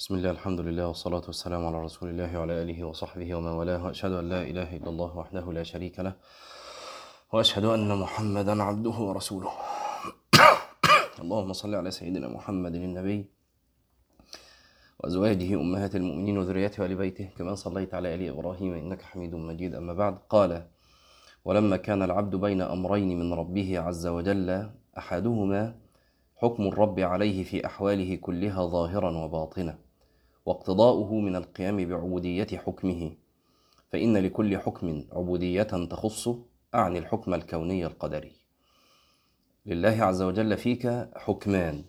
بسم الله الحمد لله والصلاة والسلام على رسول الله وعلى آله وصحبه ومن والاه. وأشهد أن لا إله إلا الله وحده لا شريك له وأشهد أن محمدا عبده ورسوله. اللهم صل على سيدنا محمد النبي وأزواجه أمهات المؤمنين وذريته وآل بيته كما صليت على آل إبراهيم إنك حميد مجيد. أما بعد قال ولما كان العبد بين أمرين من ربه عز وجل أحدهما حكم الرب عليه في أحواله كلها ظاهرا وباطنا واقتضاؤه من القيام بعبودية حكمه. فإن لكل حكم عبودية تخصه أعني الحكم الكوني القدري. لله عز وجل فيك حكمان.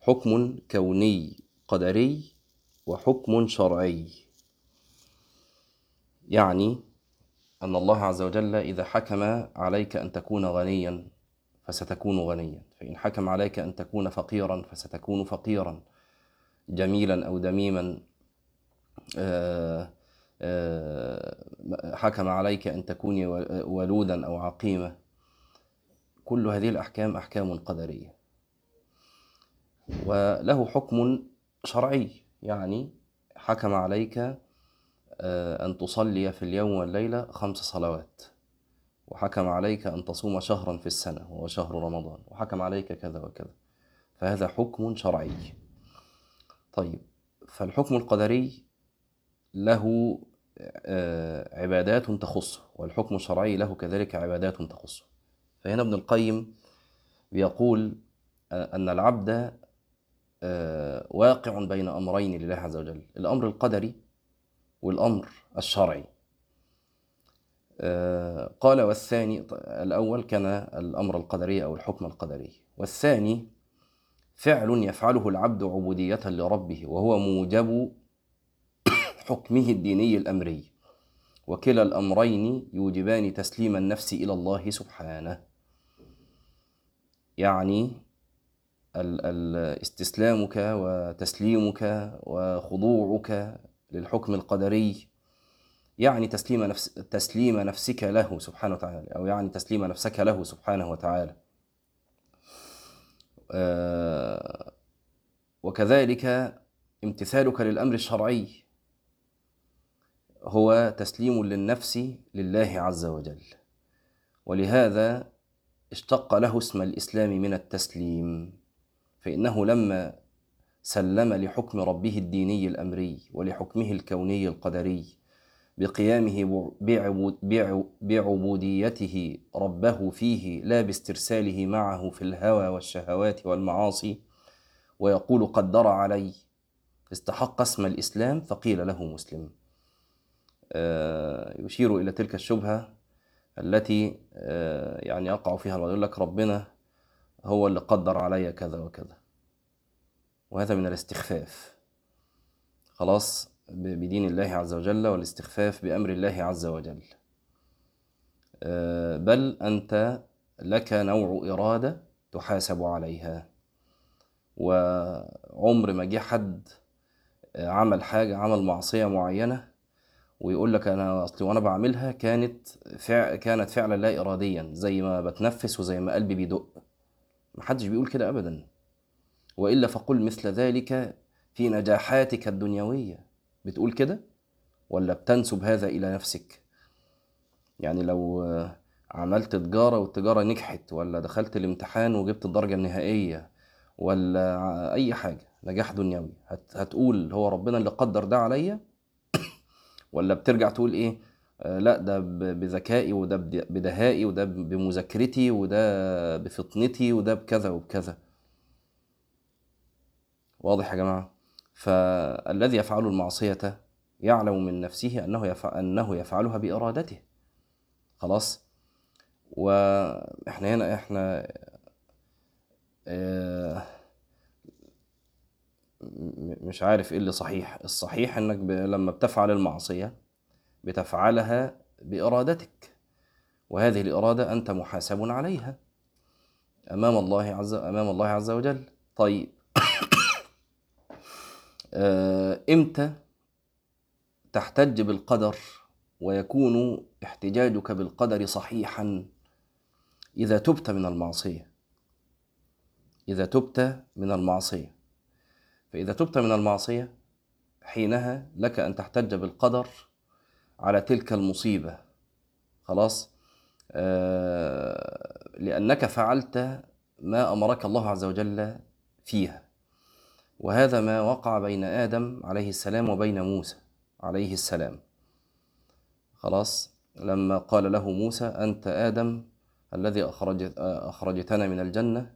حكم كوني قدري وحكم شرعي. يعني أن الله عز وجل إذا حكم عليك أن تكون غنيا فستكون غنيا. فإن حكم عليك أن تكون فقيرا فستكون فقيرا. جميلا أو دميما حكم عليك أن تكوني ولودا أو عقيمة كل هذه الأحكام أحكام قدرية. وله حكم شرعي يعني حكم عليك أن تصلي في اليوم والليلة خمس صلوات. وحكم عليك أن تصوم شهرا في السنة وهو شهر رمضان. وحكم عليك كذا وكذا. فهذا حكم شرعي. طيب فالحكم القدري له عبادات تخصه والحكم الشرعي له كذلك عبادات تخصه. فهنا ابن القيم بيقول أن العبد واقع بين أمرين لله عز وجل الأمر القدري والأمر الشرعي. قال والثاني الأول كان الأمر القدري أو الحكم القدري والثاني فعل يفعله العبد عبودية لربه وهو موجب حكمه الديني الأمري. وكلا الأمرين يوجبان تسليم النفس إلى الله سبحانه. يعني استسلامك وتسليمك وخضوعك للحكم القدري يعني تسليم نفس تسليم نفسك له سبحانه وتعالى أو يعني تسليم نفسك له سبحانه وتعالى. وكذلك امتثالك للأمر الشرعي هو تسليم للنفس لله عز وجل. ولهذا اشتق له اسم الإسلام من التسليم فإنه لما سلم لحكم ربه الديني الأمري ولحكمه الكوني القدري بقيامه بعبوديته ربه فيه لا باسترساله معه في الهوى والشهوات والمعاصي ويقول قدر علي استحق اسم الإسلام فقيل له مسلم. يشير إلى تلك الشبهة التي يعني يقع فيها يقول لك ربنا هو اللي قدر علي كذا وكذا. وهذا من الاستخفاف. خلاص؟ بدين الله عز وجل والاستخفاف بأمر الله عز وجل. بل أنت لك نوع إرادة تحاسب عليها. وعمر ما جه حد عمل حاجة عمل معصية معينة ويقول لك أنا أصلي وأنا بعملها كانت فع كانت فعلا لا إراديا زي ما بتنفس وزي ما قلبي بيدق. محدش بيقول كده أبدا. وإلا فقل مثل ذلك في نجاحاتك الدنيوية. بتقول كده؟ ولا بتنسب هذا إلى نفسك؟ يعني لو عملت تجارة والتجارة نجحت ولا دخلت الامتحان وجبت الدرجة النهائية ولا أي حاجة نجاح دنيوي هتقول هو ربنا اللي قدر ده عليا؟ ولا بترجع تقول إيه؟ لأ ده بذكائي وده بدهائي وده بمذاكرتي وده بفطنتي وده بكذا وبكذا. واضح يا جماعة؟ فالذي يفعل المعصية يعلم من نفسه أنه يفعل أنه يفعلها بإرادته. خلاص؟ وإحنا هنا إحنا مش عارف إيه اللي صحيح. الصحيح إنك لما بتفعل المعصية بتفعلها بإرادتك. وهذه الإرادة أنت محاسب عليها أمام الله عز أمام الله عز وجل. طيب. إمتى تحتج بالقدر ويكون احتجاجك بالقدر صحيحا؟ إذا تبت من المعصية. إذا تبت من المعصية. فإذا تبت من المعصية حينها لك أن تحتج بالقدر على تلك المصيبة. خلاص؟ آه لأنك فعلت ما أمرك الله عز وجل فيها. وهذا ما وقع بين آدم عليه السلام وبين موسى عليه السلام. خلاص؟ لما قال له موسى أنت آدم الذي أخرجت أخرجتنا من الجنة؟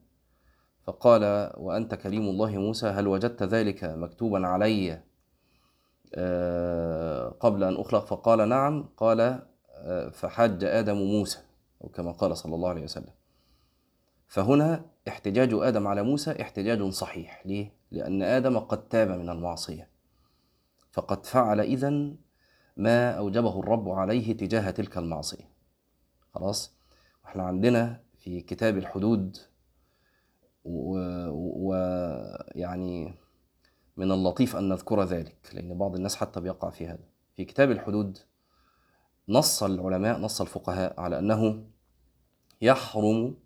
فقال وأنت كريم الله موسى هل وجدت ذلك مكتوبا علي؟ آه، قبل أن أخلق؟ فقال نعم. قال آه، فحج آدم موسى أو كما قال صلى الله عليه وسلم. فهنا احتجاج آدم على موسى احتجاج صحيح. ليه؟ لأن آدم قد تاب من المعصية. فقد فعل إذن ما أوجبه الرب عليه تجاه تلك المعصية. خلاص؟ إحنا عندنا في كتاب الحدود ويعني و... من اللطيف أن نذكر ذلك لأن بعض الناس حتى بيقع في هذا. في كتاب الحدود نص العلماء نص الفقهاء على أنه يحرم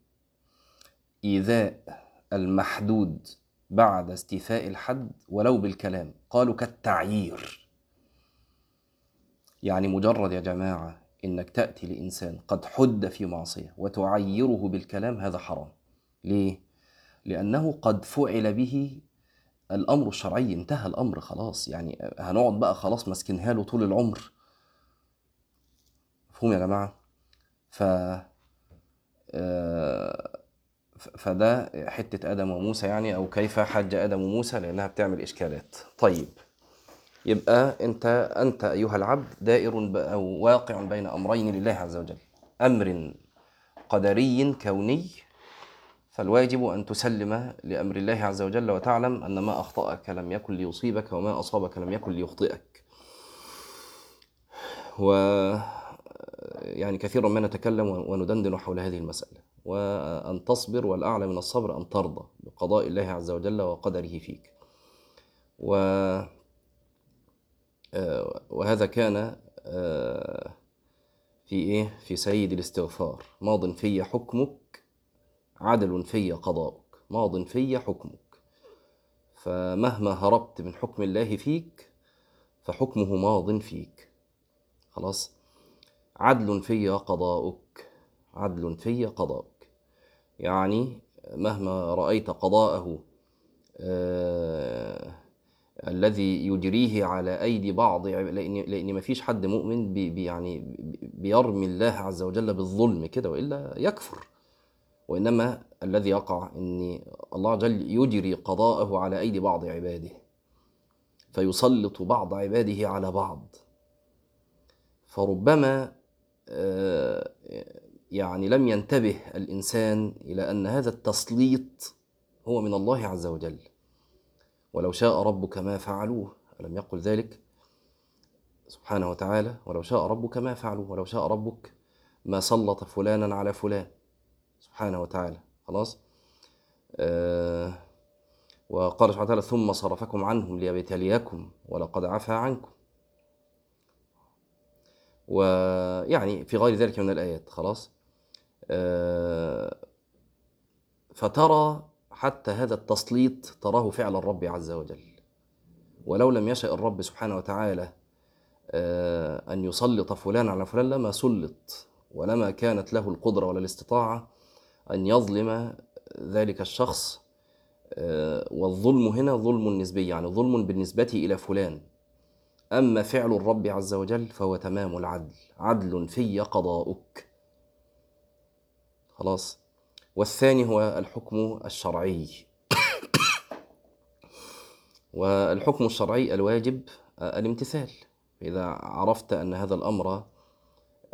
إيذاء المحدود بعد استيفاء الحد ولو بالكلام. قالوا كالتعيير. يعني مجرد يا جماعة إنك تأتي لإنسان قد حد في معصية وتعيره بالكلام هذا حرام. ليه؟ لأنه قد فعل به الأمر الشرعي. انتهى الأمر خلاص. يعني هنقعد بقى خلاص ماسكينها له طول العمر. مفهوم يا جماعة؟ ف آه، فده حتة آدم وموسى يعني أو كيف حج آدم وموسى لأنها بتعمل إشكالات. طيب يبقى أنت أنت أيها العبد دائر أو واقع بين أمرين لله عز وجل. أمر قدري كوني فالواجب أن تسلم لأمر الله عز وجل وتعلم أن ما أخطأك لم يكن ليصيبك وما أصابك لم يكن ليخطئك. و يعني كثيرا ما نتكلم وندندن حول هذه المسألة. وأن تصبر والأعلى من الصبر أن ترضى بقضاء الله عز وجل وقدره فيك. و آه، وهذا كان آه، في إيه؟ في سيد الاستغفار. ماض في حكمك عدل في قضاؤك. ماض في حكمك. فمهما هربت من حكم الله فيك فحكمه ماض فيك. خلاص؟ عدل في قضاؤك. عدل في قضاؤك. يعني مهما رأيت قضاءه آه الذي يجريه على أيدي بعض لأن لأن ما فيش حد مؤمن بي يعني بيرمي الله عز وجل بالظلم كده وإلا يكفر. وإنما الذي يقع إن الله وجل يجري قضاءه على أيدي بعض عباده فيسلط بعض عباده على بعض. فربما آه، يعني لم ينتبه الإنسان إلى أن هذا التسليط هو من الله عز وجل. ولو شاء ربك ما فعلوه ألم يقل ذلك؟ سبحانه وتعالى ولو شاء ربك ما فعلوه ولو شاء ربك ما سلط فلانا على فلان. سبحانه وتعالى. خلاص؟ آه وقال سبحانه وتعالى ثم صرفكم عنهم ليبتليكم ولقد عفى عنكم. ويعني في غير ذلك من الآيات. خلاص؟ فترى حتى هذا التسليط تراه فعل الرب عز وجل. ولو لم يشأ الرب سبحانه وتعالى آه، أن يسلط فلان على فلان لما سلط ولما كانت له القدرة ولا الاستطاعة أن يظلم ذلك الشخص آه، والظلم هنا ظلم نسبي يعني ظلم بالنسبة إلى فلان. أما فعل الرب عز وجل فهو تمام العدل عدل في قضاؤك. خلاص. والثاني هو الحكم الشرعي. والحكم الشرعي الواجب آه، الامتثال. إذا عرفت أن هذا الأمر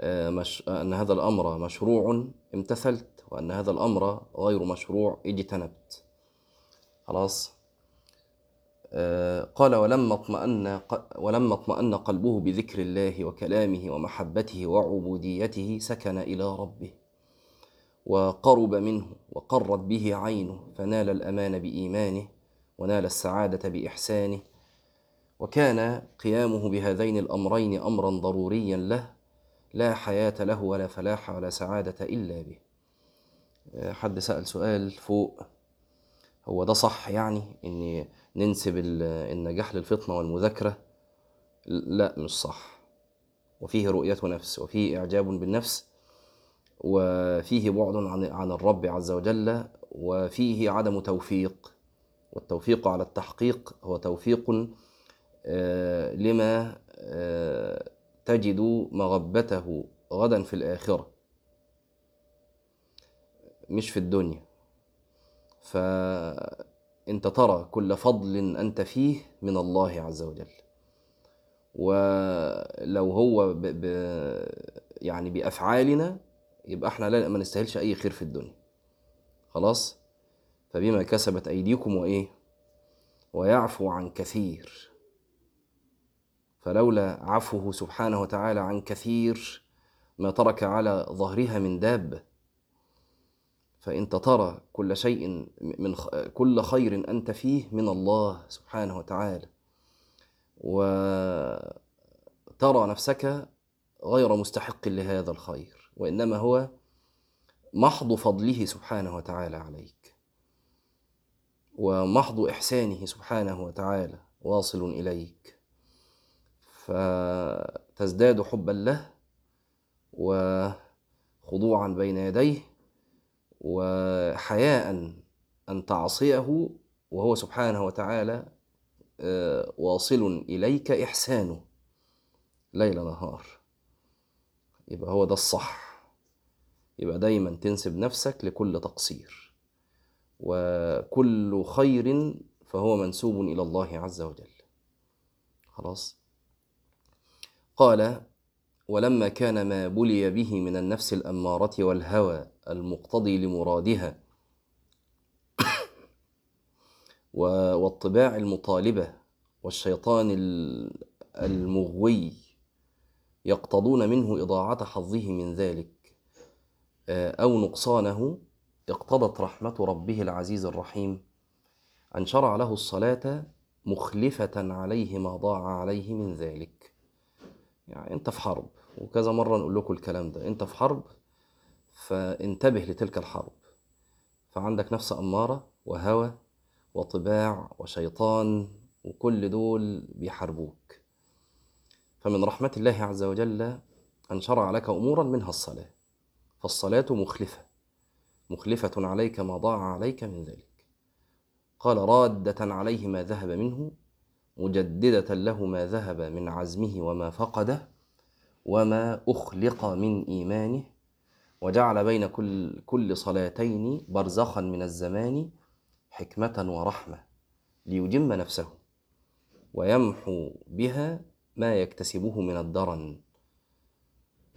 آه، مش أن هذا الأمر مشروع امتثلت. وأن هذا الأمر غير مشروع اجتنبت. خلاص؟ آه، قال ولما أطمأن ولما أطمأن قلبه بذكر الله وكلامه ومحبته وعبوديته سكن إلى ربه. وقرب منه وقرت به عينه فنال الأمان بإيمانه ونال السعادة بإحسانه. وكان قيامه بهذين الأمرين امرا ضروريا له لا حياة له ولا فلاح ولا سعادة إلا به. حد سأل سؤال فوق هو ده صح يعني؟ ان ننسب ال- النجاح للفطنة والمذاكرة؟ لا مش صح. وفيه رؤية نفس وفيه إعجاب بالنفس وفيه بعد عن عن الرب عز وجل وفيه عدم توفيق. والتوفيق على التحقيق هو توفيق آه، لما آه، تجد مغبته غدا في الآخرة مش في الدنيا. فأنت ترى كل فضل أنت فيه من الله عز وجل. ولو هو ب... ب... يعني بأفعالنا يبقى إحنا لا ما نستاهلش أي خير في الدنيا. خلاص؟ فبما كسبت أيديكم وإيه؟ ويعفو عن كثير. فلولا عفوه سبحانه وتعالى عن كثير ما ترك على ظهرها من دابة فأنت ترى كل شيء من. كل خير أنت فيه من الله سبحانه وتعالى. وترى نفسك غير مستحق لهذا الخير. وإنما هو محض فضله سبحانه وتعالى عليك. ومحض إحسانه سبحانه وتعالى واصل إليك. فتزداد حبا له وخضوعا بين يديه وحياء أن تعصيه وهو سبحانه وتعالى آه، واصل إليك إحسانه ليل نهار. يبقى هو ده الصح. يبقى دايما تنسب نفسك لكل تقصير. وكل خير فهو منسوب إلى الله عز وجل. خلاص؟ قال ولما كان ما بلي به من النفس الأمارة والهوى المقتضي لمرادها والطباع المطالبة والشيطان ال- المغوي يقتضون منه إضاعة حظه من ذلك آه، أو نقصانه اقتضت رحمة ربه العزيز الرحيم أن شرع له الصلاة مخلفة عليه ما ضاع عليه من ذلك. يعني أنت في حرب وكذا مرة نقول لكم الكلام ده أنت في حرب فانتبه لتلك الحرب. فعندك نفس أمارة وهوى وطباع وشيطان وكل دول بيحاربوك. فمن رحمة الله عز وجل أن شرع لك أمورا منها الصلاة فالصلاة مخلفة مخلفة عليك ما ضاع عليك من ذلك. قال رادة عليه ما ذهب منه مجددة له ما ذهب من عزمه وما فقده وما أخلق من إيمانه وجعل بين كل كل صلاتين برزخا من الزمان حكمة ورحمة ليجم نفسه ويمحو بها ما يكتسبه من الدرن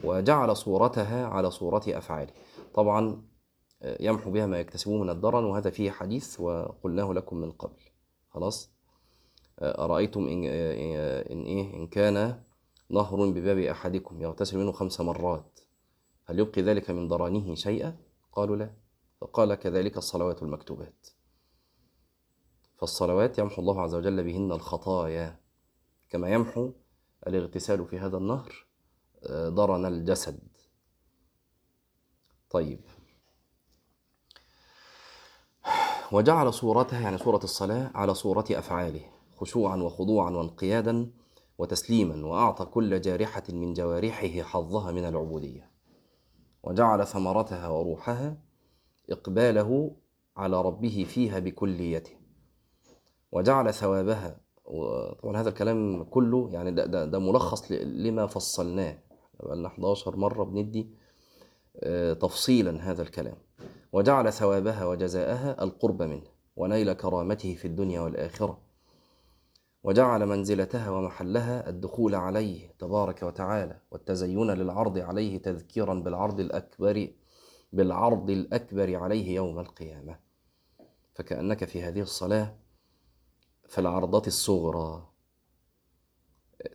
وجعل صورتها على صورة أفعاله. طبعا يمحو بها ما يكتسبه من الدرن وهذا فيه حديث وقلناه لكم من قبل. خلاص؟ أرأيتم إن, إن, إيه إن كان نهر بباب أحدكم يغتسل منه خمس مرات هل يبقي ذلك من درانه شيئا؟ قالوا لا. فقال كذلك الصلوات المكتوبات. فالصلوات يمحو الله عز وجل بهن الخطايا كما يمحو الاغتسال في هذا النهر درن الجسد. طيب. وجعل صورتها يعني صورة الصلاة على صورة أفعاله خشوعا وخضوعا وانقيادا وتسليما وأعطى كل جارحة من جوارحه حظها من العبودية. وجعل ثمرتها وروحها إقباله على ربه فيها بكليته. وجعل ثوابها وطبعا هذا الكلام كله يعني ده, ده, ده ملخص لما فصلناه. بقالنا 11 مرة بندي تفصيلا هذا الكلام. وجعل ثوابها وجزاءها القرب منه ونيل كرامته في الدنيا والآخرة. وجعل منزلتها ومحلها الدخول عليه تبارك وتعالى والتزين للعرض عليه تذكيرا بالعرض الأكبر بالعرض الأكبر عليه يوم القيامة. فكأنك في هذه الصلاة في العرضة الصغرى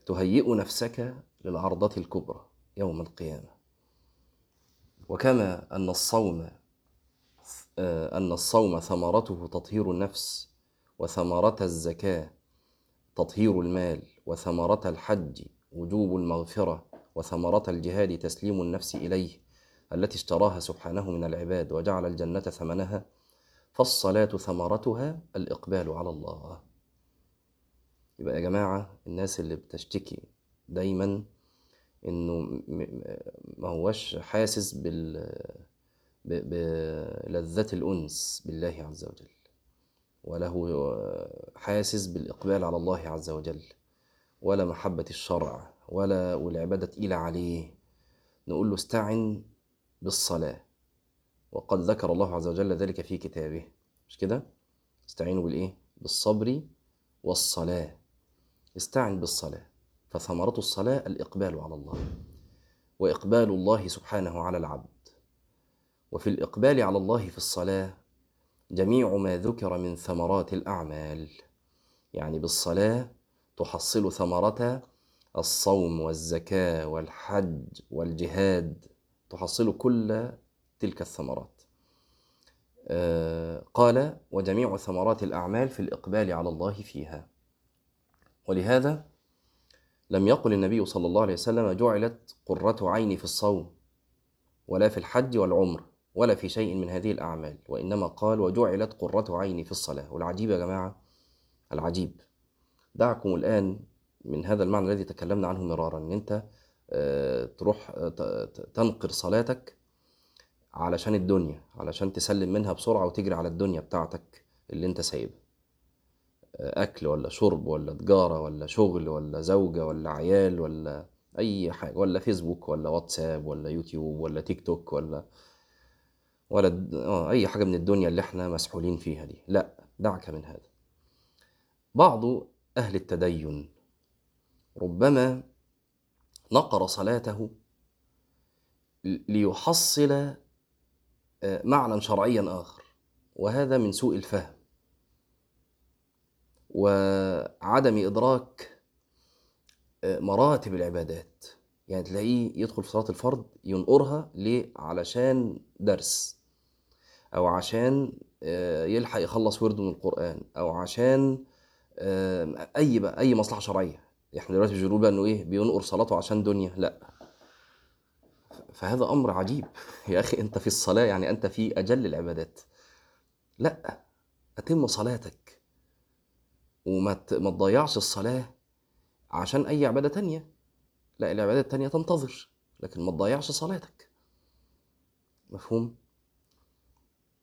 تهيئ نفسك للعرضة الكبرى يوم القيامة. وكما أن الصوم أن الصوم ثمرته تطهير النفس وثمرة الزكاة تطهير المال وثمرة الحج وجوب المغفرة وثمرة الجهاد تسليم النفس إليه التي اشتراها سبحانه من العباد وجعل الجنة ثمنها فالصلاة ثمرتها الإقبال على الله. يبقى يا جماعة الناس اللي بتشتكي دايما م- ما هوش حاسس بال بلذة الأنس بالله عز وجل وله حاسس بالإقبال على الله عز وجل ولا محبة الشرع ولا والعبادة تقيلة عليه. نقول له استعن بالصلاة وقد ذكر الله عز وجل ذلك في كتابه مش كده؟ استعينوا بالإيه؟ بالصبر والصلاة. استعن بالصلاة فثمرة الصلاة الإقبال على الله وإقبال الله سبحانه على العبد. وفي الإقبال على الله في الصلاة جميع ما ذكر من ثمرات الأعمال. يعني بالصلاة تحصل ثمرة الصوم والزكاة والحج والجهاد تحصل كل تلك الثمرات. آه، قال وجميع ثمرات الأعمال في الإقبال على الله فيها. ولهذا لم يقل النبي صلى الله عليه وسلم جعلت قرة عيني في الصوم ولا في الحج والعمر ولا في شيء من هذه الأعمال وإنما قال وجعلت قرة عيني في الصلاة. والعجيب يا جماعة العجيب. دعكم الآن من هذا المعنى الذي تكلمنا عنه مرارا إن أنت آه، تروح آه، تنقر صلاتك علشان الدنيا علشان تسلم منها بسرعة وتجري على الدنيا بتاعتك اللي أنت سايبها. أكل ولا شرب ولا تجارة ولا شغل ولا زوجة ولا عيال ولا أي حاجة ولا فيسبوك ولا واتساب ولا يوتيوب ولا تيك توك ولا ولا آه أي حاجة من الدنيا اللي إحنا مسحولين فيها دي. لأ دعك من هذا. بعض أهل التدين ربما نقر صلاته ليحصل آه، معنى شرعيا آخر وهذا من سوء الفهم. وعدم إدراك آه، مراتب العبادات. يعني تلاقيه يدخل في صلاة الفرض ينقرها ليه؟ علشان درس. أو عشان آه، يلحق يخلص ورده من القرآن. أو عشان آه، أي بقى أي مصلحة شرعية. إحنا دلوقتي مش بنقول بقى إنه إيه؟ بينقر صلاته عشان دنيا. لأ. فهذا أمر عجيب. يا أخي أنت في الصلاة يعني أنت في أجل العبادات. لأ. أتم صلاتك. وما ما تضيعش الصلاة عشان أي عبادة تانية. لا العبادة التانية تنتظر لكن ما تضيعش صلاتك. مفهوم؟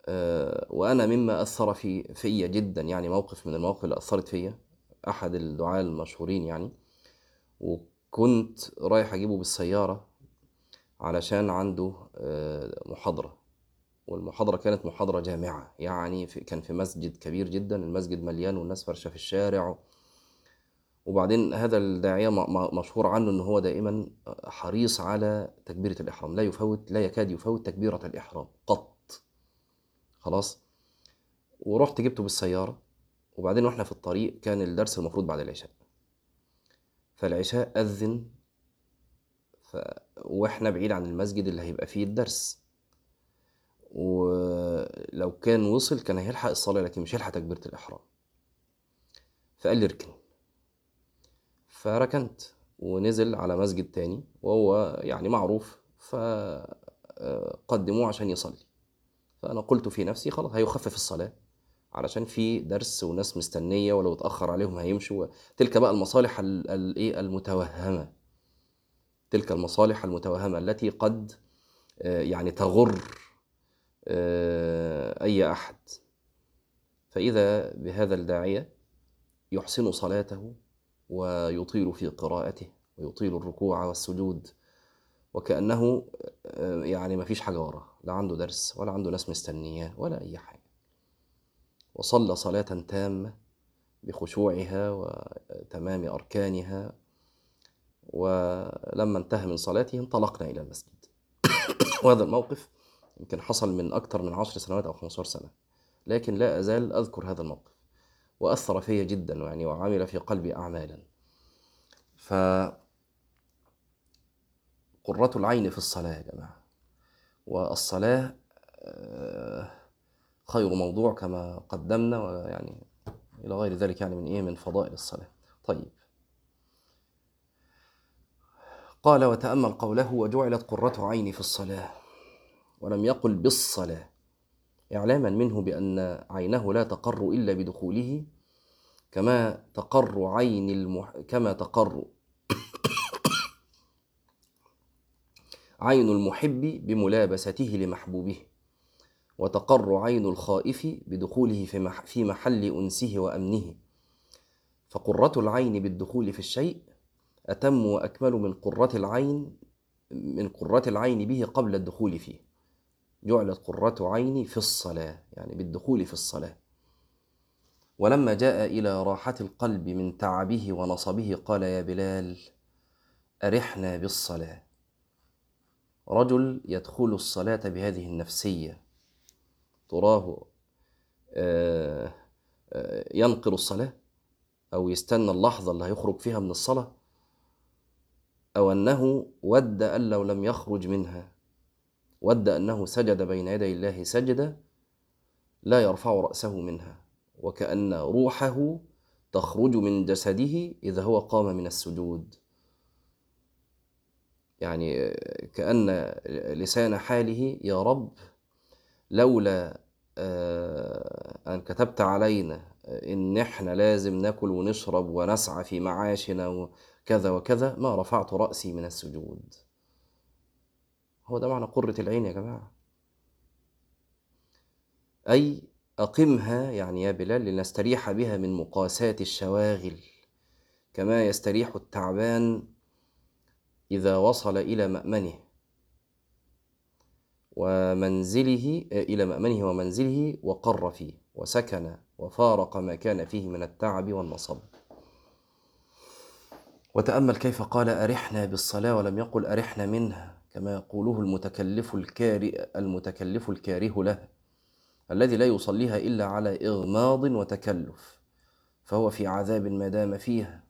آه وأنا مما أثر في فيا جدا يعني موقف من المواقف اللي أثرت فيا أحد الدعاة المشهورين يعني. وكنت رايح أجيبه بالسيارة علشان عنده آه، محاضرة. والمحاضرة كانت محاضرة جامعة. يعني في كان في مسجد كبير جدا المسجد مليان والناس فرشة في الشارع. وبعدين هذا الداعية مشهور عنه ان هو دائما حريص على تكبيرة الإحرام. لا يفوت لا يكاد يفوت تكبيرة الإحرام قط. خلاص؟ ورحت جبته بالسيارة. وبعدين وإحنا في الطريق كان الدرس المفروض بعد العشاء. فالعشاء أذن. ف... وإحنا بعيد عن المسجد اللي هيبقى فيه الدرس. ولو كان وصل كان هيلحق الصلاة لكن مش هيلحق تكبيرة الإحرام. فقال لي اركن. فركنت ونزل على مسجد تاني وهو يعني معروف فقدموه عشان يصلي. فأنا قلت في نفسي خلاص هيخفف الصلاة علشان في درس وناس مستنية ولو اتأخر عليهم هيمشوا. تلك بقى المصالح ال- ال- إيه؟ المتوهمة. تلك المصالح المتوهمة التي قد آه، يعني تغر أي أحد. فإذا بهذا الداعية يحسن صلاته ويطيل في قراءته ويطيل الركوع والسجود وكأنه آه، يعني ما فيش حاجة وراه لا عنده درس ولا عنده ناس مستنياه ولا أي حاجة. وصلى صلاة تامة بخشوعها وتمام أركانها ولما انتهى من صلاته انطلقنا إلى المسجد. وهذا الموقف يمكن حصل من أكثر من عشر سنوات أو 15 سنة لكن لا أزال أذكر هذا الموقف وأثر فيا جدا يعني وعمل في قلبي أعمالا. ف قرة العين في الصلاة يا جماعة والصلاة آه، خير موضوع كما قدمنا ويعني إلى غير ذلك يعني من إيه من فضائل الصلاة. طيب. قال وتأمل قوله وجعلت قرة عيني في الصلاة. ولم يقل بالصلاة. إعلاما منه بأن عينه لا تقر إلا بدخوله كما تقر عين المح... كما تقر عين المحب بملابسته لمحبوبه وتقر عين الخائف بدخوله في, مح... في محل أنسه وأمنه. فقرة العين بالدخول في الشيء أتم وأكمل من قرة العين من قرة العين به قبل الدخول فيه. جعلت قرة عيني في الصلاة يعني بالدخول في الصلاة. ولما جاء إلى راحة القلب من تعبه ونصبه قال يا بلال أرحنا بالصلاة. رجل يدخل الصلاة بهذه النفسية. تراه آه، آه، ينقر الصلاة أو يستنى اللحظة اللي هيخرج فيها من الصلاة أو أنه ود أن لو لم يخرج منها. ود أنه سجد بين يدي الله سجدة لا يرفع رأسه منها وكأن روحه تخرج من جسده إذا هو قام من السجود. يعني كأن لسان حاله يا رب لولا آه، أن كتبت علينا إن إحنا لازم نأكل ونشرب ونسعى في معاشنا وكذا وكذا ما رفعت رأسي من السجود. هو ده معنى قرة العين يا جماعة. أي أقمها يعني يا بلال لنستريح بها من مقاسات الشواغل كما يستريح التعبان إذا وصل إلى مأمنه ومنزله إلى مأمنه ومنزله وقر فيه وسكن وفارق ما كان فيه من التعب والنصب. وتأمل كيف قال أرحنا بالصلاة ولم يقل أرحنا منها. كما يقوله المتكلف الكارئ المتكلف الكاره له الذي لا يصليها إلا على إغماض وتكلف فهو في عذاب ما دام فيها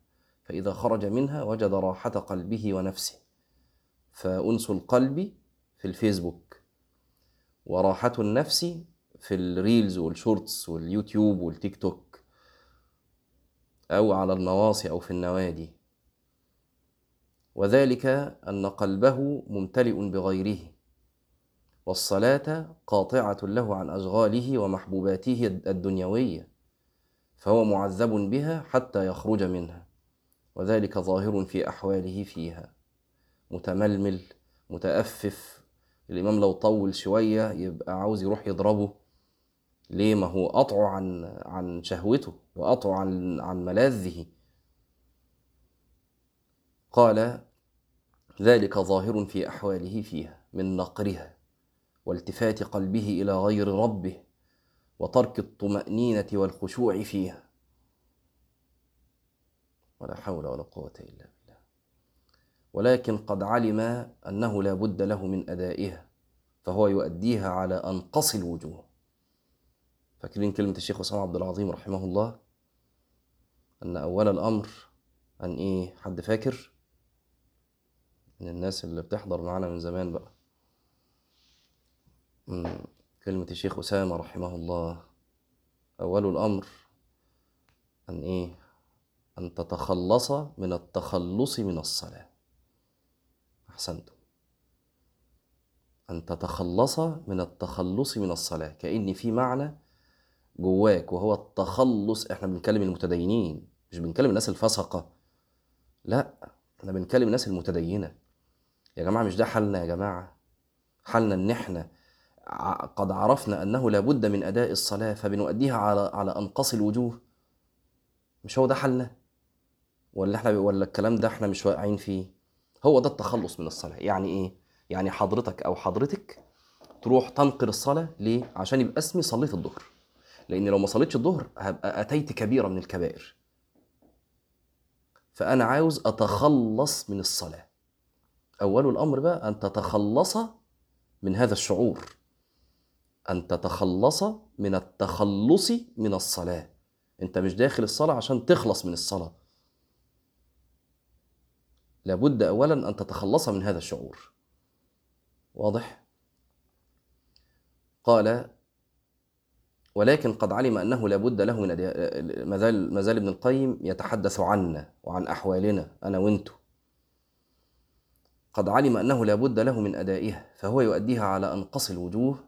فإذا خرج منها وجد راحة قلبه ونفسه. فأنس القلب في الفيسبوك وراحة النفس في ال Reels وال Shorts واليوتيوب والتيك توك أو على النواصي أو في النوادي. وذلك أن قلبه ممتلئ بغيره والصلاة قاطعة له عن أشغاله ومحبوباته الدنيوية فهو معذب بها حتى يخرج منها وذلك ظاهر في أحواله فيها. متململ متأفف الإمام لو طول شوية يبقى عاوز يروح يضربه. ليه؟ ما هو قطعه عن عن شهوته وقطعه عن عن ملاذه. قال ذلك ظاهر في أحواله فيها من نقرها والتفات قلبه إلى غير ربه وترك الطمأنينة والخشوع فيها. ولا حول ولا قوة إلا بالله. ولكن قد علم أنه لا بد له من أدائها فهو يؤديها على أنقص الوجوه فاكرين كلمة الشيخ أسامة عبد العظيم رحمه الله؟ أن أول الأمر أن إيه حد فاكر؟ من الناس اللي بتحضر معانا من زمان بقى. كلمة الشيخ أسامة رحمه الله. أول الأمر أن إيه؟ أن تتخلص من التخلص من الصلاة. أحسنتم. أن تتخلص من التخلص من الصلاة. كأن في معنى جواك وهو التخلص. إحنا بنتكلم المتدينين مش بنتكلم الناس الفسقة. لا إحنا بنتكلم الناس المتدينة. يا جماعة مش ده حالنا يا جماعة. حالنا إن إحنا قد عرفنا أنه لابد من أداء الصلاة فبنؤديها على على أنقاص الوجوه. مش هو ده حالنا؟ ولا إحنا ولا الكلام ده إحنا مش واقعين فيه؟ هو ده التخلص من الصلاة. يعني إيه؟ يعني حضرتك أو حضرتك تروح تنقر الصلاة ليه؟ عشان يبقى اسمي صليت الظهر. لأن لو ما صليتش الظهر هبقى أتيت كبيرة من الكبائر. فأنا عاوز أتخلص من الصلاة. أول الأمر بقى أن تتخلص من هذا الشعور. أن تتخلص من التخلص من الصلاة. أنت مش داخل الصلاة عشان تخلص من الصلاة. لابد أولا أن تتخلص من هذا الشعور. واضح؟ قال ولكن قد علم أنه لابد له من مازال مازال ابن القيم يتحدث عنا وعن أحوالنا أنا وأنتو. قد علم أنه لا بد له من أدائها فهو يؤديها على أنقص الوجوه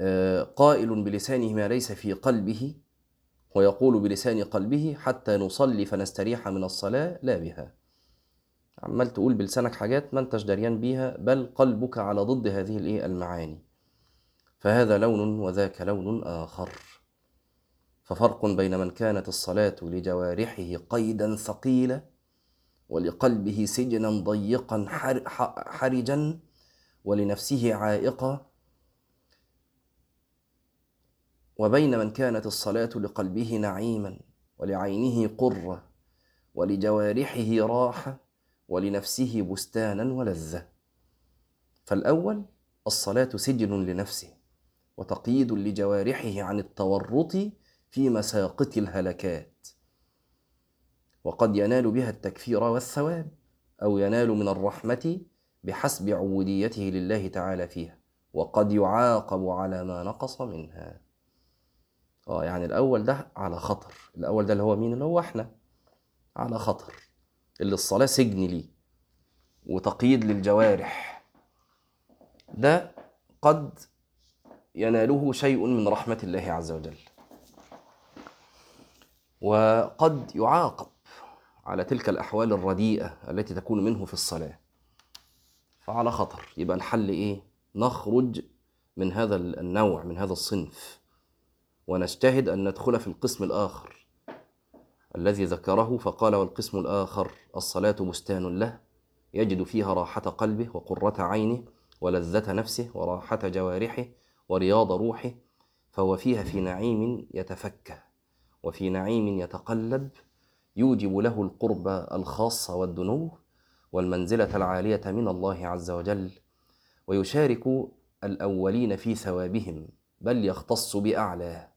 آه، قائل بلسانه ما ليس في قلبه ويقول بلسان قلبه حتى نصلي فنستريح من الصلاة لا بها. عمال تقول بلسانك حاجات ما انتش دريان بيها بل قلبك على ضد هذه الإيه؟ المعاني. فهذا لون وذاك لون آخر. ففرق بين من كانت الصلاة لجوارحه قيدا ثقيلا ولقلبه سجنا ضيقا حرجا ولنفسه عائقا. وبين من كانت الصلاة لقلبه نعيما ولعينه قرة ولجوارحه راحة ولنفسه بستانا ولذة. فالأول الصلاة سجن لنفسه وتقييد لجوارحه عن التورط في مساقط الهلكات. وقد ينال بها التكفير والثواب أو ينال من الرحمة بحسب عبوديته لله تعالى فيها وقد يعاقب على ما نقص منها. آه يعني الأول ده على خطر. الأول ده اللي هو مين؟ اللي هو إحنا. على خطر. اللي الصلاة سجن ليه وتقييد للجوارح. ده قد يناله شيء من رحمة الله عز وجل. وقد يعاقب. على تلك الأحوال الرديئة التي تكون منه في الصلاة. فعلى خطر. يبقى الحل إيه؟ نخرج من هذا النوع من هذا الصنف. ونجتهد أن ندخل في القسم الآخر الذي ذكره فقال والقسم الآخر الصلاة بستان له. يجد فيها راحة قلبه وقرة عينه ولذة نفسه وراحة جوارحه ورياض روحه فهو فيها في نعيم يتفكه وفي نعيم يتقلب يوجب له القرب الخاص والدنو والمنزلة العالية من الله عز وجل ويشارك الأولين في ثوابهم بل يختص بأعلاه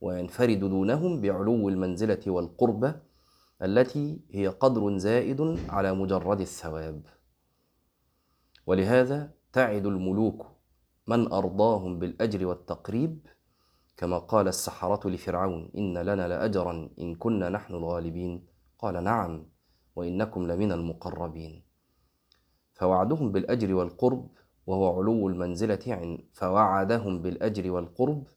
وينفرد دونهم بعلو المنزلة والقربة التي هي قدر زائد على مجرد الثواب. ولهذا تعد الملوك من أرضاهم بالأجر والتقريب كما قال السحرة لفرعون إن لنا لأجرا إن كنا نحن الغالبين. قال نعم وإنكم لمن المقربين. فوعدهم بالأجر والقرب وهو علو المنزلة عند فوعدهم بالأجر والقرب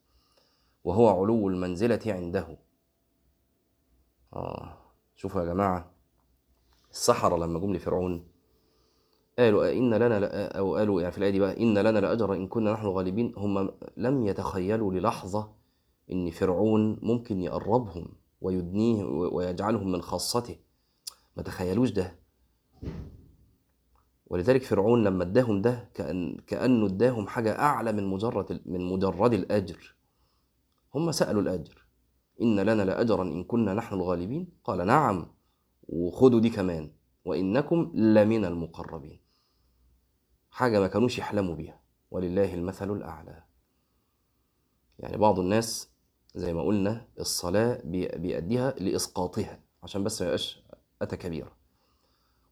وهو علو المنزلة عنده. آه شوفوا يا جماعة السحرة لما جم لفرعون قالوا إن لنا أو قالوا يعني في الآية دي بقى إن لنا لأجر إن كنا نحن غالبين هم لم يتخيلوا للحظة إن فرعون ممكن يقربهم ويدنيه ويجعلهم من خاصته. ما تخيلوش ده. ولذلك فرعون لما اداهم ده كأن كأنه اداهم حاجة أعلى من مجرد من مجرد الأجر. هم سألوا الأجر. إن لنا لأجرا إن كنا نحن الغالبين؟ قال نعم. وخدوا دي كمان. وإنكم لمن المقربين. حاجة ما كانوش يحلموا بيها ولله المثل الأعلى. يعني بعض الناس زي ما قلنا الصلاة بيأديها لإسقاطها عشان بس ما يبقاش أتى كبيرة.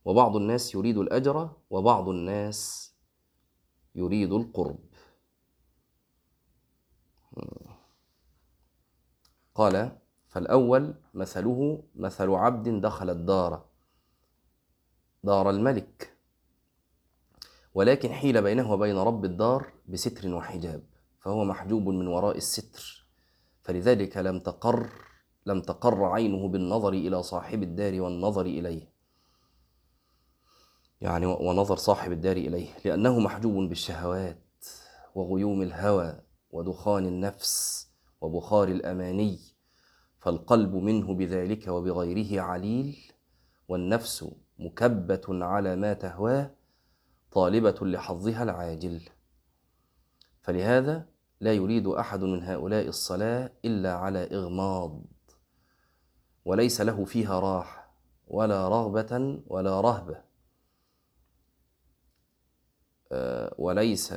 وبعض الناس يريد الأجر وبعض الناس يريد القرب. قال فالأول مثله مثل عبد دخل الدار دار الملك. ولكن حيل بينه وبين رب الدار بستر وحجاب فهو محجوب من وراء الستر. فلذلك لم تقر لم تقر عينه بالنظر إلى صاحب الدار والنظر إليه. يعني ونظر صاحب الدار إليه لأنه محجوب بالشهوات وغيوم الهوى ودخان النفس وبخار الأماني. فالقلب منه بذلك وبغيره عليل والنفس مكبة على ما تهواه طالبة لحظها العاجل. فلهذا لا يريد أحد من هؤلاء الصلاة إلا على إغماض وليس له فيها راحة ولا رغبة ولا رهبة. آه، وليس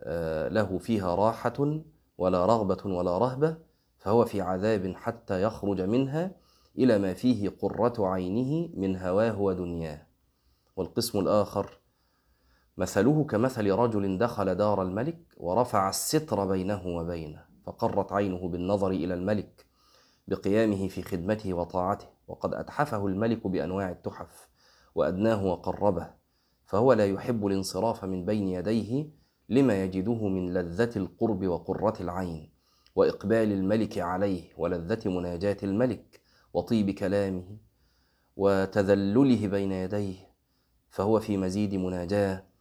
آه، له فيها راحة ولا رغبة ولا رهبة فهو في عذاب حتى يخرج منها إلى ما فيه قرة عينه من هواه ودنياه. والقسم الآخر مثله كمثل رجل دخل دار الملك ورفع الستر بينه وبينه فقرت عينه بالنظر إلى الملك بقيامه في خدمته وطاعته وقد أتحفه الملك بأنواع التحف وأدناه وقربه فهو لا يحب الانصراف من بين يديه لما يجده من لذة القرب وقرة العين وإقبال الملك عليه ولذة مناجاة الملك وطيب كلامه وتذلله بين يديه فهو في مزيد مناجاة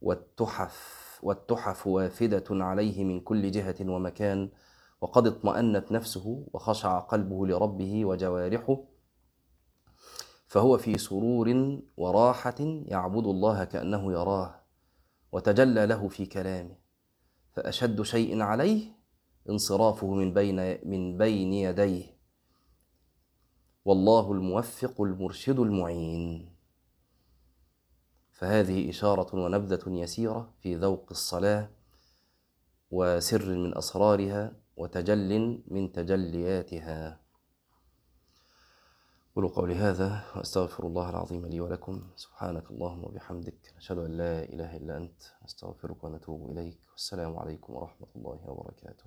والتحف والتحف وافدة عليه من كل جهة ومكان وقد اطمأنت نفسه وخشع قلبه لربه وجوارحه فهو في سرور وراحة يعبد الله كأنه يراه وتجلى له في كلامه فأشد شيء عليه انصرافه من بين من بين يديه والله الموفق المرشد المعين. فهذه إشارة ونبذة يسيرة في ذوق الصلاة وسر من أسرارها وتجل من تجلياتها. قولوا قولي هذا وأستغفر الله العظيم لي ولكم. سبحانك اللهم وبحمدك. نشهد أن لا إله إلا أنت. نستغفرك ونتوب إليك. والسلام عليكم ورحمة الله وبركاته.